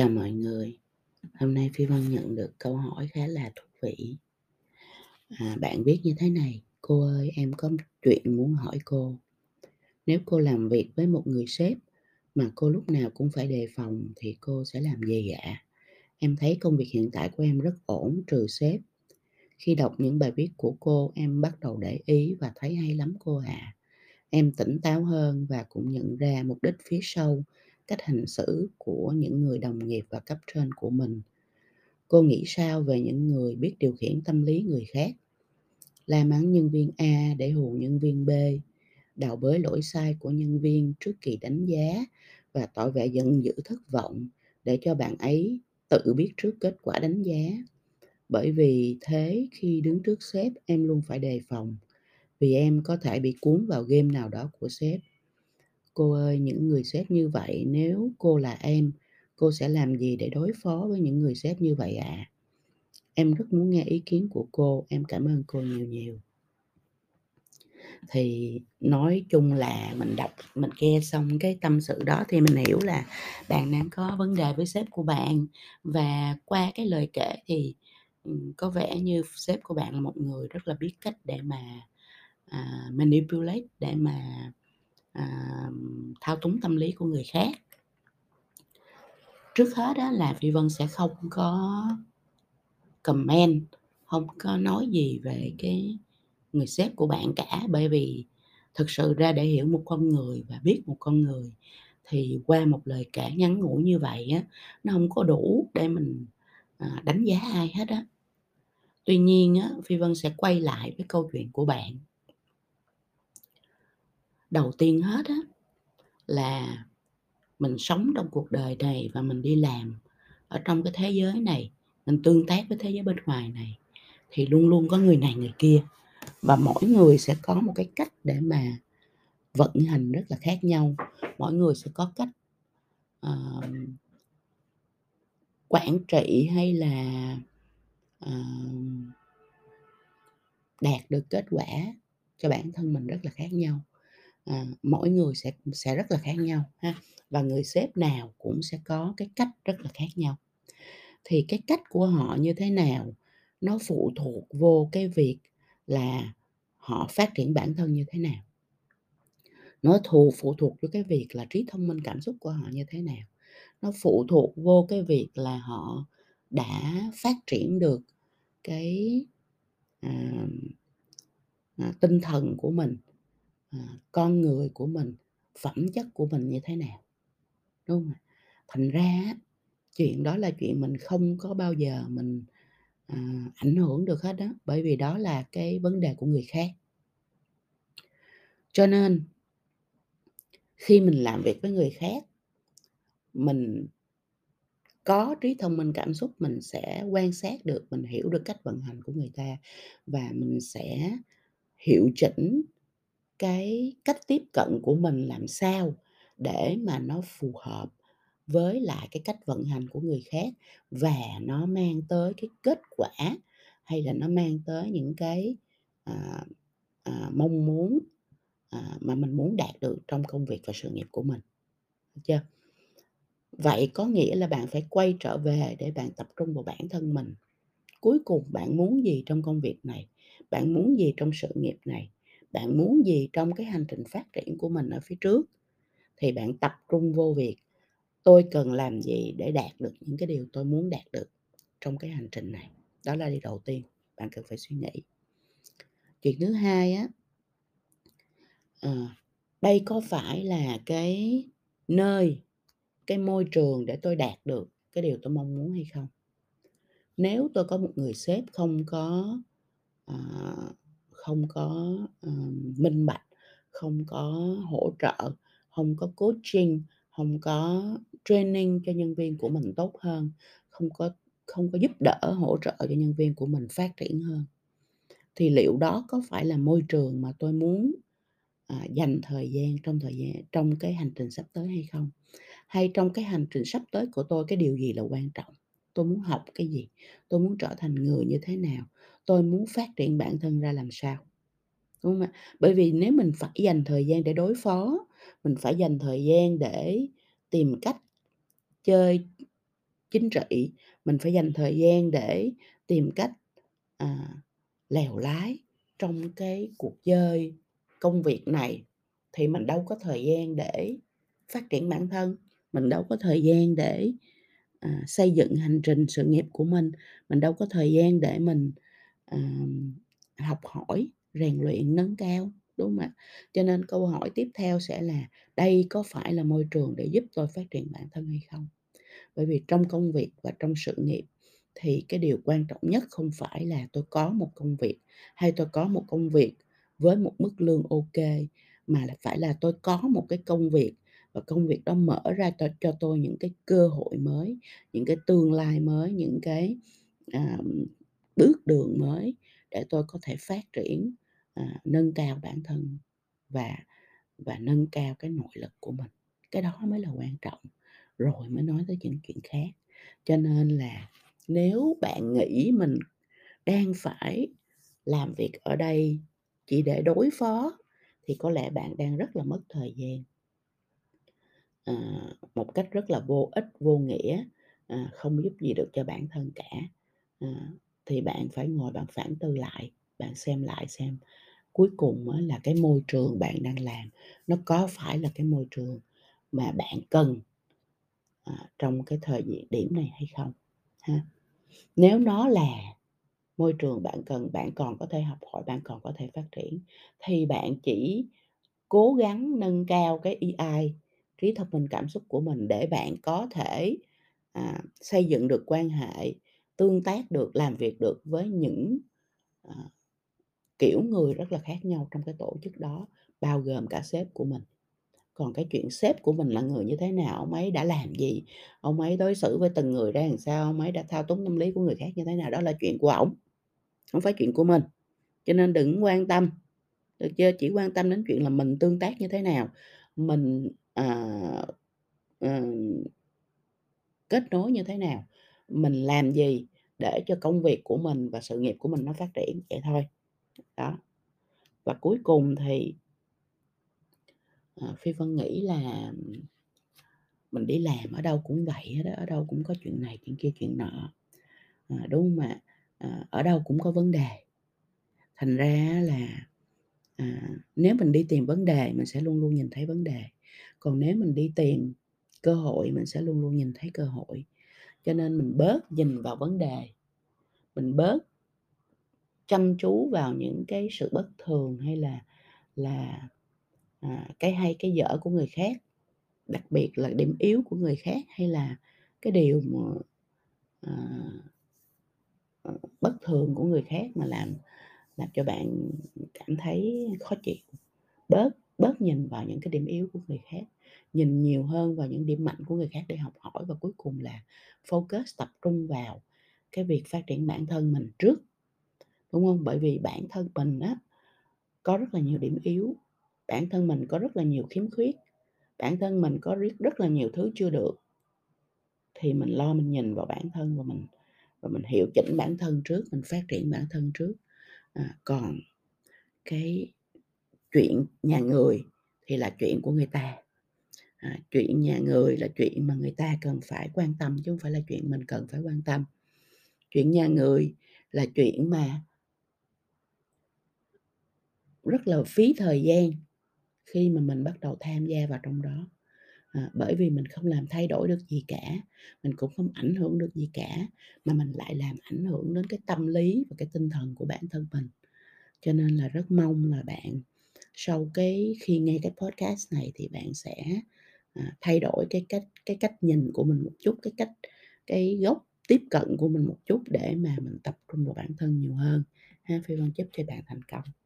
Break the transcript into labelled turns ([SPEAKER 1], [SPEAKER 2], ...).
[SPEAKER 1] Chào mọi người. Hôm nay Phi Vân nhận được câu hỏi khá là thú vị. À, bạn viết như thế này: "Cô ơi, em có chuyện muốn hỏi cô. Nếu cô làm việc với một người sếp mà cô lúc nào cũng phải đề phòng thì cô sẽ làm gì ạ? Em thấy công việc hiện tại của em rất ổn trừ sếp. Khi đọc những bài viết của cô, em bắt đầu để ý và thấy hay lắm cô ạ. Em tỉnh táo hơn và cũng nhận ra mục đích phía sau cách hành xử của những người đồng nghiệp và cấp trên của mình. Cô nghĩ sao về những người biết điều khiển tâm lý người khác? La mắng nhân viên A để hù nhân viên B, đào bới lỗi sai của nhân viên trước kỳ đánh giá và tỏ vẻ giận dữ thất vọng để cho bạn ấy tự biết trước kết quả đánh giá. Bởi vì thế khi đứng trước sếp em luôn phải đề phòng vì em có thể bị cuốn vào game nào đó của sếp. Cô ơi, những người sếp như vậy nếu cô là em, cô sẽ làm gì để đối phó với những người sếp như vậy ạ? À? Em rất muốn nghe ý kiến của cô, em cảm ơn cô nhiều nhiều. Thì nói chung là mình đọc, mình nghe xong cái tâm sự đó thì mình hiểu là bạn đang có vấn đề với sếp của bạn và qua cái lời kể thì ừ, có vẻ như sếp của bạn là một người rất là biết cách để mà uh, manipulate để mà à, thao túng tâm lý của người khác. Trước hết đó là phi vân sẽ không có comment không có nói gì về cái người sếp của bạn cả. Bởi vì thực sự ra để hiểu một con người và biết một con người thì qua một lời kể ngắn ngủi như vậy á nó không có đủ để mình à, đánh giá ai hết á. Tuy nhiên á phi vân sẽ quay lại với câu chuyện của bạn đầu tiên hết á là mình sống trong cuộc đời này và mình đi làm ở trong cái thế giới này mình tương tác với thế giới bên ngoài này thì luôn luôn có người này người kia. Và mỗi người sẽ có một cái cách để mà vận hành rất là khác nhau. Mỗi người sẽ có cách uh, quản trị hay là uh, đạt được kết quả cho bản thân mình rất là khác nhau à, mỗi người sẽ sẽ rất là khác nhau ha và người sếp nào cũng sẽ có cái cách rất là khác nhau. Thì cái cách của họ như thế nào nó phụ thuộc vô cái việc là họ phát triển bản thân như thế nào. Nó thù phụ thuộc vô cái việc là trí thông minh cảm xúc của họ như thế nào. Nó phụ thuộc vô cái việc là họ đã phát triển được cái à, à, tinh thần của mình à, con người của mình phẩm chất của mình như thế nào đúng không thành ra chuyện đó là chuyện mình không có bao giờ mình à, ảnh hưởng được hết đó bởi vì đó là cái vấn đề của người khác. Cho nên khi mình làm việc với người khác mình có trí thông minh cảm xúc mình sẽ quan sát được mình hiểu được cách vận hành của người ta và mình sẽ hiệu chỉnh cái cách tiếp cận của mình làm sao để mà nó phù hợp với lại cái cách vận hành của người khác và nó mang tới cái kết quả hay là nó mang tới những cái à, à, mong muốn à, mà mình muốn đạt được trong công việc và sự nghiệp của mình được chưa? Vậy có nghĩa là bạn phải quay trở về để bạn tập trung vào bản thân mình. Cuối cùng bạn muốn gì trong công việc này? Bạn muốn gì trong sự nghiệp này? Bạn muốn gì trong cái hành trình phát triển của mình ở phía trước thì bạn tập trung vô việc. Tôi cần làm gì để đạt được những cái điều tôi muốn đạt được trong cái hành trình này? Đó là điều đầu tiên bạn cần phải suy nghĩ. Chuyện thứ hai á à, đây có phải là cái nơi cái môi trường để tôi đạt được cái điều tôi mong muốn hay không? Nếu tôi có một người sếp không có uh, không có uh, minh bạch không có hỗ trợ không có coaching không có training cho nhân viên của mình tốt hơn không có không có giúp đỡ hỗ trợ cho nhân viên của mình phát triển hơn. Thì liệu đó có phải là môi trường mà tôi muốn à, dành thời gian trong thời gian trong cái hành trình sắp tới hay không? Hay trong cái hành trình sắp tới của tôi cái điều gì là quan trọng? Tôi muốn học cái gì? Tôi muốn trở thành người như thế nào? Tôi muốn phát triển bản thân ra làm sao đúng không ạ? Bởi vì nếu mình phải dành thời gian để đối phó mình phải dành thời gian để tìm cách chơi chính trị, mình phải dành thời gian để tìm cách, à, lèo lái trong cái cuộc chơi công việc này, thì mình đâu có thời gian để phát triển bản thân, mình đâu có thời gian để, à, xây dựng hành trình sự nghiệp của mình, mình đâu có thời gian để mình, ờm, học hỏi, rèn luyện, nâng cao, đúng không ạ? Cho nên câu hỏi tiếp theo sẽ là đây có phải là môi trường để giúp tôi phát triển bản thân hay không? Bởi vì trong công việc và trong sự nghiệp thì cái điều quan trọng nhất không phải là tôi có một công việc, hay tôi có một công việc với một mức lương ok mà là phải là tôi có một cái công việc và công việc đó mở ra cho cho tôi những cái cơ hội mới, những cái tương lai mới, những cái, uh, bước đường mới để tôi có thể phát triển, à, nâng cao bản thân và và nâng cao cái nội lực của mình. Cái đó mới là quan trọng, rồi mới nói tới những chuyện khác. Cho nên là nếu bạn nghĩ mình đang phải làm việc ở đây chỉ để đối phó thì có lẽ bạn đang rất là mất thời gian. à, một cách rất là vô ích, vô nghĩa, à, không giúp gì được cho bản thân cả. à, thì bạn phải ngồi bạn phản tư lại, bạn xem lại xem cuối cùng là cái môi trường bạn đang làm nó có phải là cái môi trường mà bạn cần, à, trong cái thời điểm điểm này hay không, ha. Nếu nó là môi trường bạn cần, bạn còn có thể học hỏi, bạn còn có thể phát triển thì bạn chỉ cố gắng nâng cao cái EI, trí thông minh cảm xúc của mình để bạn có thể, à, xây dựng được quan hệ, tương tác được, làm việc được với những, à, kiểu người rất là khác nhau trong cái tổ chức đó, bao gồm cả sếp của mình. Còn cái chuyện sếp của mình là người như thế nào, ông ấy đã làm gì, ông ấy đối xử với từng người ra làm sao, ông ấy đã thao túng tâm lý của người khác như thế nào, đó là chuyện của ổng, không phải chuyện của mình. Cho nên đừng quan tâm, được chưa? Chỉ quan tâm đến chuyện là mình tương tác như thế nào, mình, ờ, ờ kết nối như thế nào, mình làm gì để cho công việc của mình và sự nghiệp của mình nó phát triển, vậy thôi. Đó. Và cuối cùng thì ờ, Phi Vân nghĩ là mình đi làm ở đâu cũng vậy đó ở đâu cũng có chuyện này, chuyện kia, chuyện nọ, à, đúng mà ạ? Ờ, ở đâu cũng có vấn đề. Thành ra là, à, nếu mình đi tìm vấn đề mình sẽ luôn luôn nhìn thấy vấn đề, còn nếu mình đi tìm cơ hội mình sẽ luôn luôn nhìn thấy cơ hội. Cho nên mình bớt nhìn vào vấn đề, mình bớt chăm chú vào những cái sự bất thường hay là là, à, cái hay cái dở của người khác, đặc biệt là điểm yếu của người khác hay là cái điều mà, à, ờ, bất thường của người khác mà làm làm cho bạn cảm thấy khó chịu. Bớt bớt nhìn vào những cái điểm yếu của người khác, nhìn nhiều hơn vào những điểm mạnh của người khác để học hỏi và cuối cùng là focus, tập trung vào cái việc phát triển bản thân mình trước, đúng không? Bởi vì bản thân mình á, có rất là nhiều điểm yếu, bản thân mình có rất là nhiều khiếm khuyết, bản thân mình có rất rất là nhiều thứ chưa được. Thì mình lo mình nhìn vào bản thân và mình và mình hiệu chỉnh bản thân trước, mình phát triển bản thân trước. À, còn cái chuyện nhà người thì là chuyện của người ta, à, chuyện nhà người là chuyện mà người ta cần phải quan tâm chứ không phải là chuyện mình cần phải quan tâm. Chuyện nhà người là chuyện mà rất là phí thời gian khi mà mình bắt đầu tham gia vào trong đó. À, bởi vì mình không làm thay đổi được gì cả, mình cũng không ảnh hưởng được gì cả, mà mình lại làm ảnh hưởng đến cái tâm lý và cái tinh thần của bản thân mình. Cho nên là rất mong là bạn sau cái khi nghe cái podcast này thì bạn sẽ, à, thay đổi cái cách cái cách nhìn của mình một chút, cái cách cái góc tiếp cận của mình một chút để mà mình tập trung vào bản thân nhiều hơn ha. Phi Vân chúc cho bạn thành công.